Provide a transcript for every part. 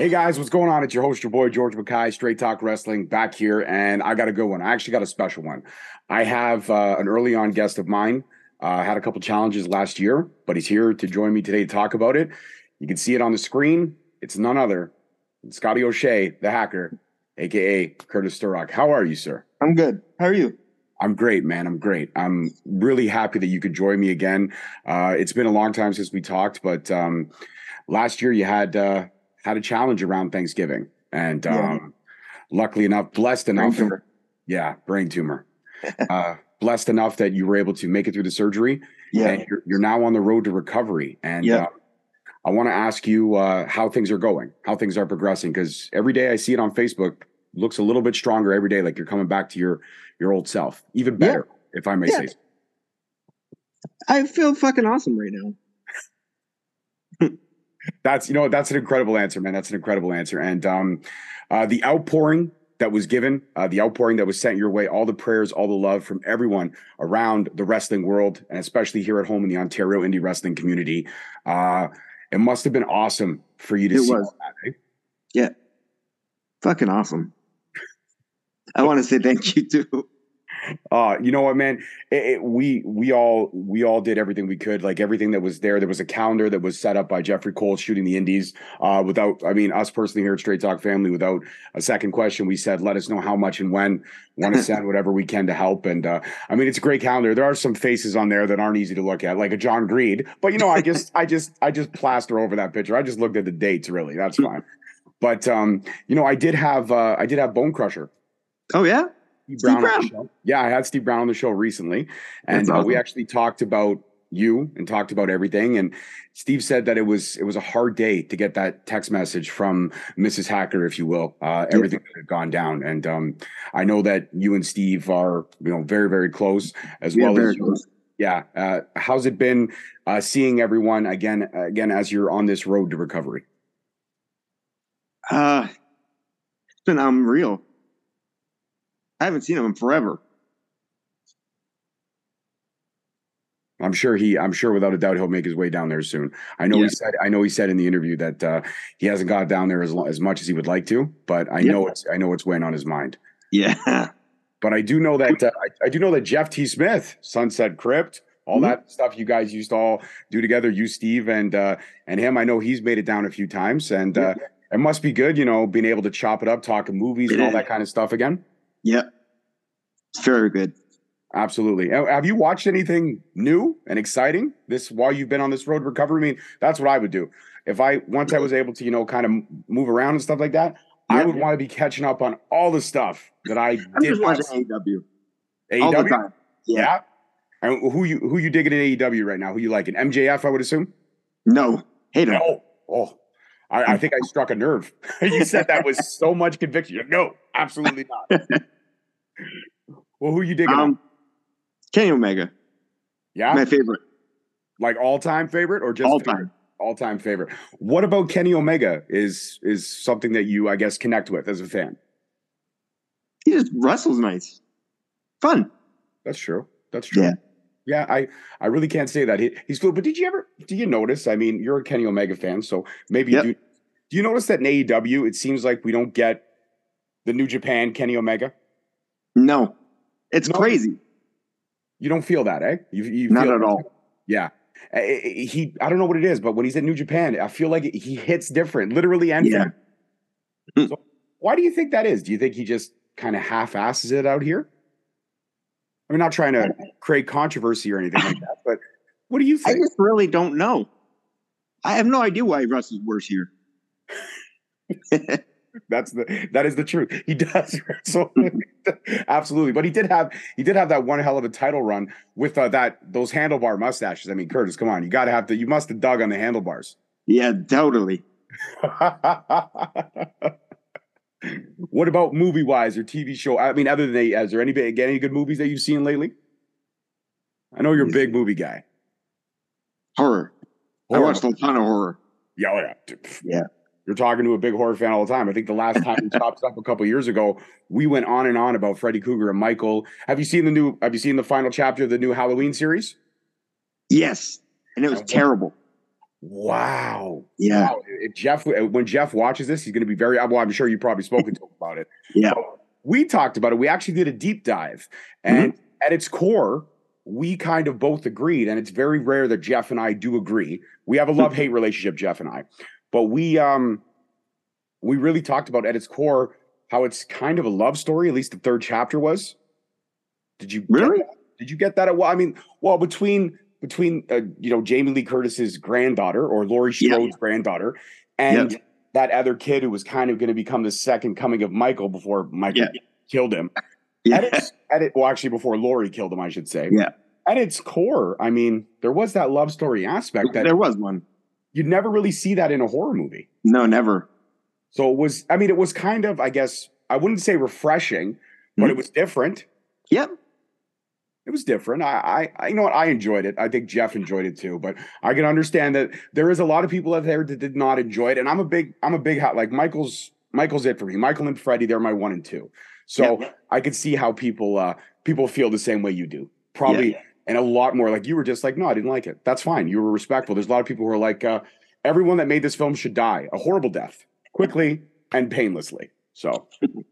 Hey guys, what's going on? It's your host, your boy George Mackay, Straight Talk Wrestling, back here, and I got a good one. I actually got a special one. I have uh, an early on guest of mine. Uh, had a couple challenges last year, but he's here to join me today to talk about it. You can see it on the screen. It's none other than Scotty O'Shea, the hacker, aka Curtis Sturrock. How are you, sir? I'm good. How are you? I'm great, man. I'm great. I'm really happy that you could join me again. Uh, it's been a long time since we talked, but um, last year you had uh, had a challenge around Thanksgiving, and um, luckily enough, blessed enough, tumor. yeah, brain tumor. uh, blessed enough that you were able to make it through the surgery, Yeah. and you're, you're now on the road to recovery. And Yeah. uh, I want to ask you uh, how things are going, how things are progressing, because every day I see it on Facebook, looks a little bit stronger every day, like you're coming back to your your old self, even Yeah. better, if I may Yeah. say. so. I feel fucking awesome right now. That's you know that's an incredible answer, man. That's an incredible answer, and um, uh, the outpouring that was given, uh, the outpouring that was sent your way, all the prayers, all the love from everyone around the wrestling world, and especially here at home in the Ontario indie wrestling community. Uh, it must have been awesome for you to It see. was. that, eh? Yeah. Fucking awesome. I want to say thank you too. Uh, you know what, man? It, it, we we all we all did everything we could. Like everything that was there. There was a calendar that was set up by Jeffrey Cole shooting the Indies. Uh, without, I mean, us personally here at Straight Talk Family, without a second question, we said, let us know how much and when. Want to send whatever we can to help. And uh, I mean, it's a great calendar. There are some faces on there that aren't easy to look at, like a John Greed. But you know, I just I just I just plaster over that picture. I just looked at the dates. Really, that's fine. But um, you know, I did have uh, I did have Bone Crusher. Oh yeah. Steve Steve Brown, on Brown. the show. Yeah, I had Steve Brown on the show recently, and That's uh, we actually talked about you and talked about everything. And Steve said that it was it was a hard day to get that text message from Mrs. Hacker, if you will, uh, everything that had gone down. And um, I know that you and Steve are you know very very close as Yeah, well as close. yeah. Uh, how's it been uh, seeing everyone again again as you're on this road to recovery? Uh, it's been unreal. I haven't seen him in forever. I'm sure he. I'm sure without a doubt he'll make his way down there soon. I know he said. I know he said in the interview that uh, he hasn't got down there as long, as much as he would like to, but I Yeah. know it's. I know it's weighing on his mind. Yeah. But I do know that uh, I, I do know that Jeff T. Smith, Sunset Crypt, all Mhm. that stuff you guys used to all do together. You, Steve, and uh, and him. I know he's made it down a few times, and uh, it must be good, you know, being able to chop it up, talking movies and all that kind of stuff again. Yeah. It's very good. Absolutely. Have you watched anything new and exciting this while you've been on this road recovery? I mean, that's what I would do. If I once I was able to, you know, kind of move around and stuff like that, I Yeah. would want to be catching up on all the stuff that I I'm did. just watching AEW AEW. all the time. Yeah. Yeah. And who you who you digging in AEW right now? Who you liking? MJF, I would assume. No. Hate him. No. Oh, I, I think I struck a nerve. you said that with so much conviction. No, absolutely not. well, who you digging? on? Um, Kenny Omega, Yeah, my favorite, like all time favorite or just all favorite? time. all time favorite. What about Kenny Omega is is something that you I guess connect with as a fan? He just wrestles nice, fun. That's true. That's true. Yeah. Yeah, I I really can't say that he, he's cool. But did you ever do you notice? I mean, you're a Kenny Omega fan, so maybe Yep. you do. Do you notice that in AEW it seems like we don't get the New Japan Kenny Omega? No, it's No. crazy. You don't feel that, eh? You, you Not at all. Yeah. Uh, He, I don't know what it is, but when he's in New Japan, I feel like he hits different, literally and Yeah. So why do you think that is? Do you think he just kind of half-asses it out here? I'm not trying to create controversy or anything like that, but what do you think? I just really don't know. I have no idea why he wrestles worse here. That's the that is the truth. He does wrestle absolutely, but he did have he did have that one hell of a title run with uh, that those handlebar mustaches. I mean, Curtis, come on, you got to have to. You must have dug on the handlebars. Yeah, totally. what about movie wise or TV show? I mean, other than that, is there any any good movies that you've seen lately? I know you're a big movie guy. Horror. I watched a ton of horror. Yeah, oh yeah. Yeah. You're talking to a big horror fan all the time. I think the last time we chopped up a couple years ago, we went on and on about Freddy Krueger and Michael. Have you seen the new? Have you seen the final chapter of the new Halloween series? Yes. And it was terrible. Wow. Yeah. Wow. Jeff, uh, when Jeff watches this, he's going to be very. Well, I'm sure you've probably spoken to him about it. Yeah. We talked about it. We actually did a deep dive, mm-hmm. and at its core, we kind of both agreed. And it's very rare that Jeff and I do agree. We have a mm-hmm. love hate relationship, Jeff and I, but we um we really talked about at its core how it's kind of a love story. At least the third chapter was. Did you Really? Did you get that? Well, I mean, well between between uh, you know Jamie Lee Curtis's granddaughter or Laurie Yeah. Granddaughter and that other kid who was kind of going to become the second coming of Michael before Michael Yeah. killed him. At Yeah. its, at it, well, actually, before Laurie killed him, I should say. Yeah. At its core, I mean, there was that love story aspect that There was one. you'd never really see that in a horror movie. No, never. So it was, I mean, it was kind of, I guess, I wouldn't say refreshing, but Mhm. it was different. Yep. It was different. I, I, you know what? I enjoyed it. I think Jeff enjoyed it too. But I can understand that there is a lot of people out there that did not enjoy it. And I'm a big, I'm a big hot like Michael's. Michael's it for me. Michael and Freddy, they're my one and two. So I could see how people, uh, people feel the same way you do. Probably, and a lot more. Like you were just like, no, I didn't like it. That's fine. You were respectful. There's a lot of people who are like, uh, everyone that made this film should die a horrible death, quickly and painlessly. So.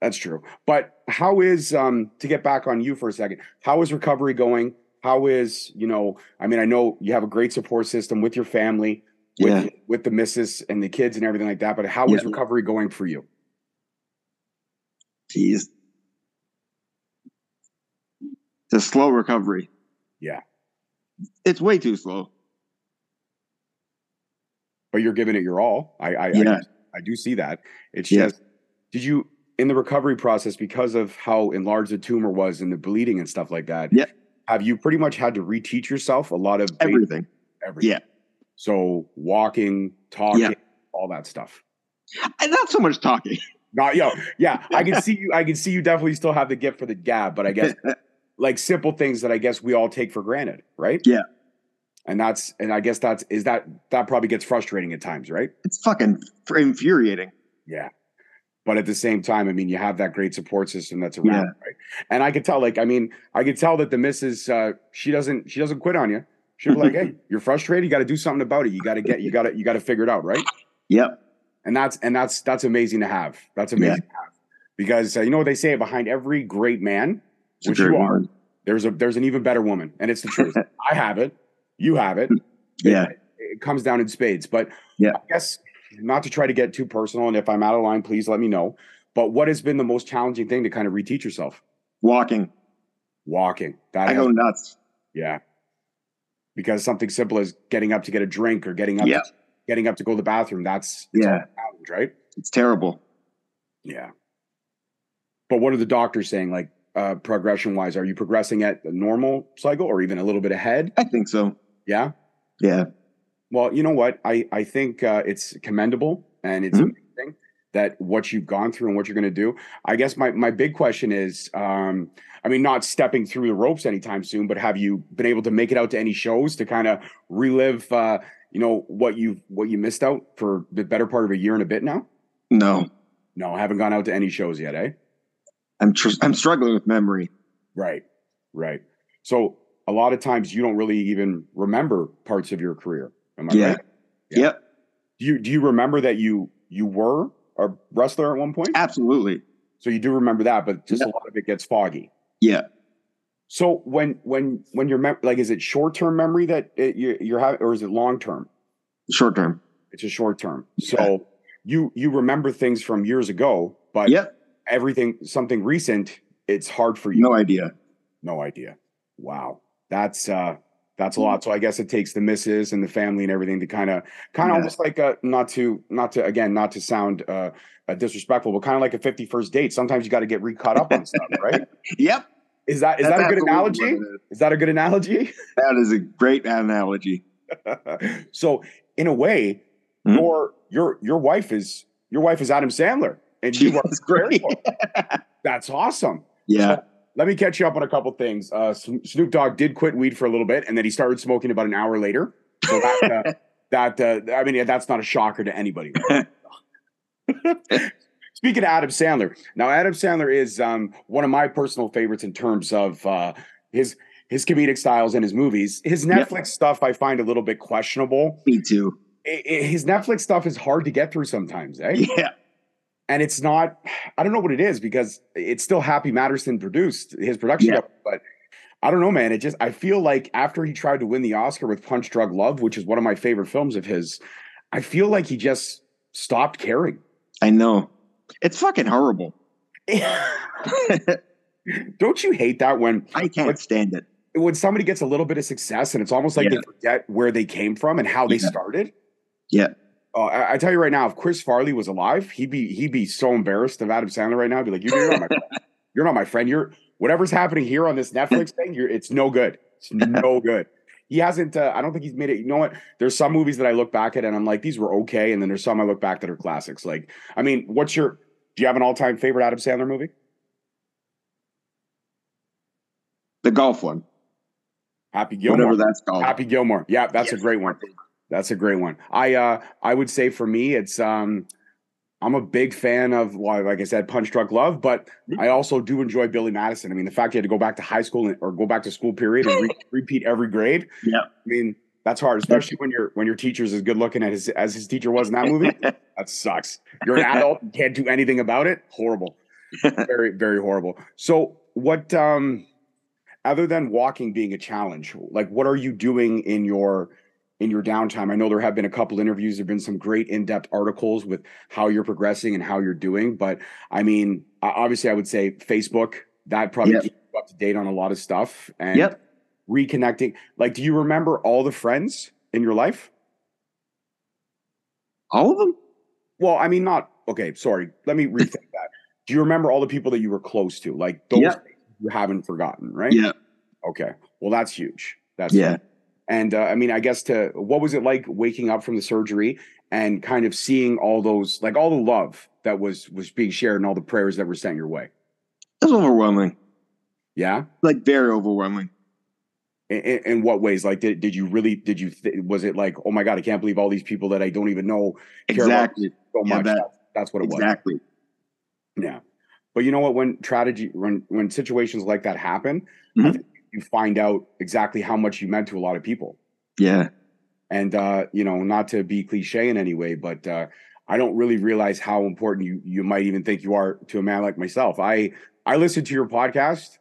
That's true. But how is um to get back on you for a second? How is recovery going? How is, you know, I mean, I know you have a great support system with your family, with Yeah. with the missus and the kids and everything like that, but how is Yeah. recovery going for you? Jeez. It's a slow recovery. Yeah. It's way too slow. But you're giving it your all. I I, I, Yeah. do, I do see that. It's just did you in the recovery process because of how enlarged the tumor was and the bleeding and stuff like that? Yeah. Have you pretty much had to reteach yourself a lot of Everything. everything? Yeah. So walking, talking, Yeah. all that stuff. And not so much talking. Not yo, yeah. I can see you. I can see you definitely still have the gift for the gab, but I guess like simple things that I guess we all take for granted, right? Yeah. And that's and I guess that's is that that probably gets frustrating at times, right? it's fucking infuriating. Yeah. But at the same time, I mean, you have that great support system that's around, Yeah. right? And I could tell, like, I mean, I could tell that the missus, uh, she doesn't, she doesn't quit on you. She'll be like, "Hey, you're frustrated. You got to do something about it. You got to get, you got to, you got to figure it out, right?" Yep. and that's and that's that's amazing to have. That's amazing to have because uh, you know what they say behind every great man, It's which you are, woman. there's a there's an even better woman, and it's the truth. I have it, you have it. Yeah. It, it comes down in spades. But Yeah. I guess not to try to get too personal, and if I'm out of line, please let me know. But what has been the most challenging thing to kind of reteach yourself? Walking. Walking. That I has- go nuts. yeah. Because something simple as getting up to get a drink or getting up, Yeah. to, getting up to go to the bathroom, that's Yeah. challenge, right? It's terrible. Yeah. But what are the doctors saying? Like uh, progression wise, are you progressing at the normal cycle or even a little bit ahead? I think so. Yeah. Yeah. Well, you know what? I I think uh, it's commendable and it's Mhm. amazing that what you've gone through and what you're going to do. I guess my my big question is, um, I mean, not stepping through the ropes anytime soon, but have you been able to make it out to any shows to kind of relive, uh, you know, what you what you missed out for the better part of a year and a bit now? No. No, I haven't gone out to any shows yet, eh? I'm tr- I'm struggling with memory. Right, right. So a lot of times you don't really even remember parts of your career. Am I Yeah. right? Yeah. Yep. Do you do you remember that you you were a wrestler at one point? Absolutely. So you do remember that, but just Yeah. a lot of it gets foggy. Yeah. So when when when you're mem- like, is it short term memory that it, you, you're having, or is it long term? Short term. It's a short term. So you you remember things from years ago, but Yep. everything something recent, it's hard for you. No idea. No idea. Wow. That's uh that's a lot. So I guess it takes the misses and the family and everything to kind of kind of Yeah. almost like a not to not to again not to sound uh, uh disrespectful, but kind of like a 51st date. Sometimes you got to get re-caught up on stuff, right? Yep. Is that is That's that a good analogy? is. Is that a good analogy? That is a great analogy. so in a way, Hmm? your your your wife is your wife is Adam Sandler, and you are Jesus Christ. That's awesome. Yeah. Let me catch you up on a couple things. Uh, Snoop Dogg did quit weed for a little bit, and then he started smoking about an hour later. So that, uh, that uh, I mean, that's not a shocker to anybody. Speaking of Adam Sandler, now Adam Sandler is um, one of my personal favorites in terms of uh, his his comedic styles and his movies. His Netflix yep. stuff I find a little bit questionable. Me too. It, it, his Netflix stuff is hard to get through sometimes, eh? Yeah. And it's not, I don't know what it is because it's still Happy Madison produced his production, yeah. but I don't know, man. It just, I feel like after he tried to win the Oscar with Punch Drunk Love, which is one of my favorite films of his, I feel like he just stopped caring. I know. It's fucking horrible. Don't you hate that when I can't when, stand it? When somebody gets a little bit of success and it's almost like yeah. they forget where they came from and how they yeah. started. Yeah. Uh, I, I, tell you right now, if Chris Farley was alive, he'd be he'd be so embarrassed of Adam Sandler right now. He'd be like, "You're not my friend. You're not my friend. You're whatever's happening here on this Netflix thing. You're it's no good. It's no good." He hasn't. Uh, I don't think he's made it. You know what? There's some movies that I look back at and I'm like, these were okay, and then there's some I look back that are classics. Like, I mean, what's your do you have an all-time favorite Adam Sandler movie? The golf one. Happy Gilmore. Whatever that's called. Happy Gilmore. Yeah, that's yes. a great one. That's a great one. I uh I would say for me it's um I'm a big fan of well, like I said, Punch Drunk Love, but mm-hmm. I also do enjoy Billy Madison. I mean, the fact you had to go back to high school or go back to school period and re- repeat every grade. Yeah. I mean, that's hard, especially when your when your teacher's as good looking as as his teacher was in that movie. that sucks. You're an adult, you can't do anything about it. Horrible. very, very horrible. So what um other than walking being a challenge, like what are you doing in your in your downtime? I know there have been a couple interviews, there have been some great in-depth articles with how you're progressing and how you're doing. But I mean, obviously I would say Facebook, that probably yep. keeps up to date on a lot of stuff. And yep reconnecting. Like, do you remember all the friends in your life? All of them? Well, I mean, not okay. Sorry, let me rethink that. Do you remember all the people that you were close to? Like those you haven't forgotten, right? Yeah. Okay. Well, that's huge. That's yeah. Fun. And uh, I mean, I guess to what was it like waking up from the surgery and kind of seeing all those, like all the love that was was being shared and all the prayers that were sent your way? It was overwhelming. Yeah. Like very overwhelming in, in, what ways like did, did you really did you th- was it like oh my god i can't believe all these people that i don't even know exactly so much that, that's, that's what it exactly. was exactly yeah but you know what when tragedy when when situations like that happen mm-hmm. You find out exactly how much you meant to a lot of people. Yeah. And uh you know not to be cliche in any way but uh i don't really realize how important you you might even think you are to a man like myself. I i listen to your podcast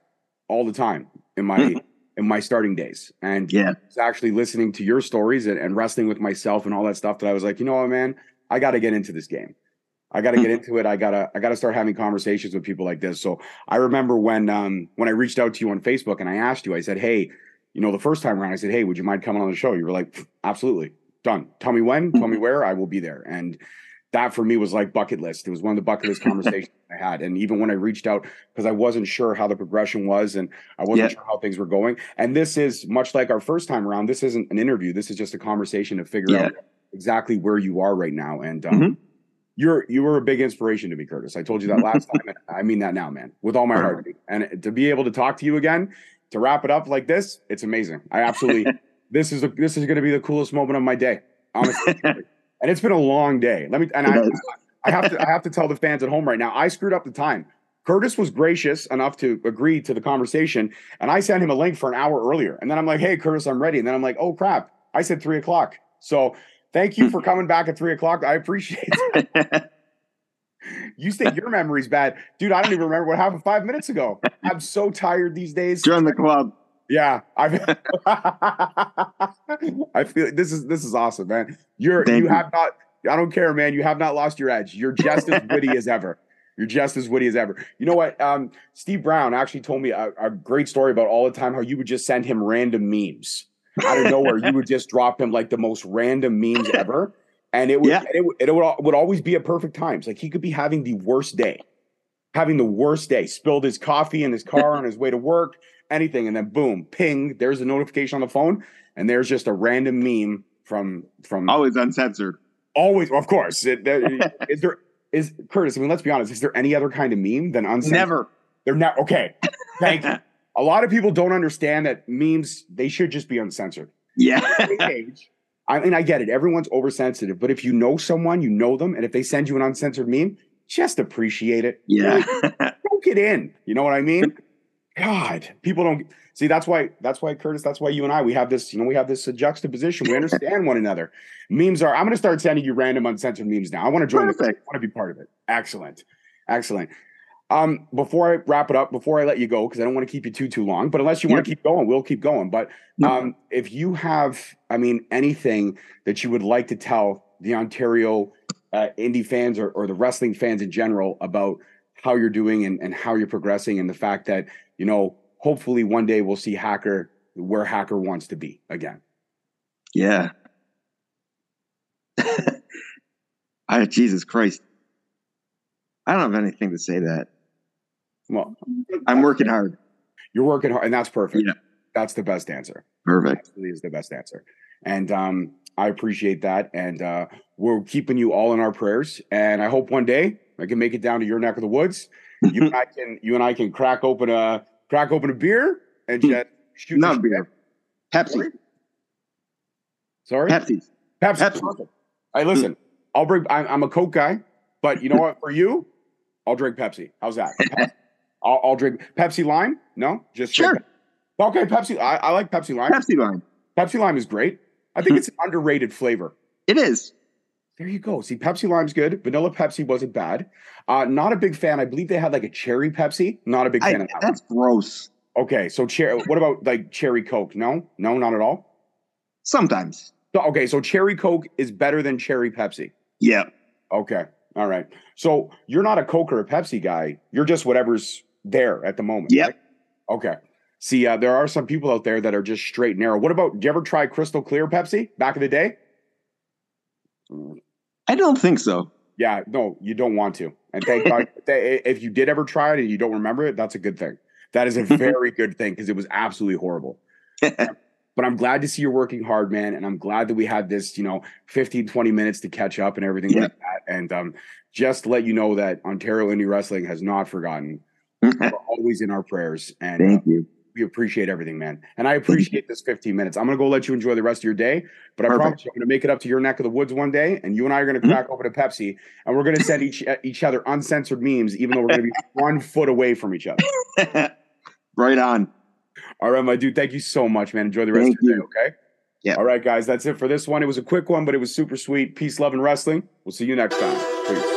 all the time in my mm-hmm. in my starting days. And yeah, it's actually listening to your stories and, and, wrestling with myself and all that stuff that I was like, you know what, man, I got to get into this game. I got to get into it. I gotta, I gotta start having conversations with people like this. So I remember when, um, when I reached out to you on Facebook and I asked you, I said, Hey, you know, the first time around, I said, Hey, would you mind coming on the show? You were like, absolutely done. Tell me when, tell me where I will be there. And that for me was like bucket list. It was one of the bucket list conversations I had. And even when I reached out, because I wasn't sure how the progression was and I wasn't sure how things were going. And this is much like our first time around. This isn't an interview. This is just a conversation to figure yeah. out exactly where you are right now. And um, mm-hmm. You're you were a big inspiration to me, Curtis. I told you that last time. And I mean that now, man, with all my heart. And to be able to talk to you again, to wrap it up like this, it's amazing. I absolutely this is a, this is going to be the coolest moment of my day. Honestly and it's been a long day. Let me and I, I have to I have to tell the fans at home right now. I screwed up the time. Curtis was gracious enough to agree to the conversation, and I sent him a link for an hour earlier. And then I'm like, "Hey, Curtis, I'm ready." And then I'm like, "Oh crap, I said three o'clock." So thank you for coming back at three o'clock. I appreciate it. you think your memory's bad, dude? I don't even remember what happened five minutes ago. I'm so tired these days. Join the club. Yeah, I I feel this is this is awesome, man. You're Thank you, have not. I don't care, man. You have not lost your edge. You're just as witty as ever. You're just as witty as ever. You know what? Um, Steve Brown actually told me a, a, great story about all the time how you would just send him random memes out of nowhere. you would just drop him like the most random memes ever, and it would yeah. it, it would would always be at perfect times. Like he could be having the worst day, having the worst day. Spilled his coffee in his car on his way to work anything, and then boom, ping, there's a notification on the phone, and there's just a random meme from from always uncensored. Always, of course. It, is there is Curtis? I mean, let's be honest. Is there any other kind of meme than uncensored? Never. They're not okay. Thank you. A lot of people don't understand that memes they should just be uncensored. Yeah. I mean, I get it. Everyone's oversensitive, but if you know someone, you know them, and if they send you an uncensored meme, just appreciate it. yeah. Don't get in. You know what I mean? God, people don't see. That's why. That's why Curtis. That's why you and I we have this. You know, we have this uh, juxtaposition. We understand one another. Memes are. I'm going to start sending you random uncensored memes now. I want to join. The, I Perfect. want to be part of it. Excellent, excellent. Um, before I wrap it up, before I let you go, because I don't want to keep you too too long. But unless you want to keep going, we'll keep going. But um, if you have, I mean, anything that you would like to tell the Ontario uh, indie fans or, or the wrestling fans in general about how you're doing and, and how you're progressing and the fact that, you know, hopefully one day we'll see Hacker where Hacker wants to be again. Yeah. I, Jesus Christ. I don't have anything to say to that. Well, I'm working hard. you're working hard and that's perfect. Yeah. That's the best answer. Perfect. Is the best answer. And um, I appreciate that. And uh, we're keeping you all in our prayers. And I hope one day I can make it down to your neck of the woods. You and I can you and I can crack open a crack open a beer and Hmm. just shoot Not beer. Pepsi. Sorry? Pepsi. Pepsi. Pepsi. Hey, listen, I'll bring. I'm, I'm a Coke guy, but you know what? For you, I'll drink Pepsi. How's that? I'll, I'll drink Pepsi Lime. No, just Sure. Okay, Pepsi. I, I like Pepsi Lime. Pepsi Lime. Pepsi Lime is great. I think it's an underrated flavor. It is. There you go. See, Pepsi Lime's good. Vanilla Pepsi wasn't bad. Uh, not a big fan. I believe they had like a cherry Pepsi. Not a big I, fan of that. that's gross. Okay, so cherry. What about like cherry Coke? No, no, not at all. Sometimes. So, okay, so cherry Coke is better than cherry Pepsi. Yeah. Okay. All right. So you're not a Coke or a Pepsi guy. You're just whatever's there at the moment. Yep. right? Okay. See, uh, there are some people out there that are just straight and narrow. What about, did you ever try Crystal Clear Pepsi back in the day? I don't think so. Yeah, no, you don't want to. And thank God, if you did ever try it and you don't remember it, that's a good thing. That is a very good thing because it was absolutely horrible. But I'm glad to see you're working hard, man. And I'm glad that we had this, you know, 15, 20 minutes to catch up and everything Yeah. like that. And um, just let you know that Ontario Indie Wrestling has not forgotten. We're always in our prayers. And uh, Thank you. we appreciate everything, man. And I appreciate this 15 minutes. I'm to go let you enjoy the rest of your day. But I Perfect. promise you, I'm to make it up to your neck of the woods one day. And you and I are going to Mhm. crack open a Pepsi. And we're to send each, each other uncensored memes, even though we're to be one foot away from each other. right on. All right, my dude. Thank you so much, man. Enjoy the rest Thank of your day, okay? Yeah. All right, guys. That's it for this one. It was a quick one, but it was super sweet. Peace, love, and wrestling. We'll see you next time. Peace.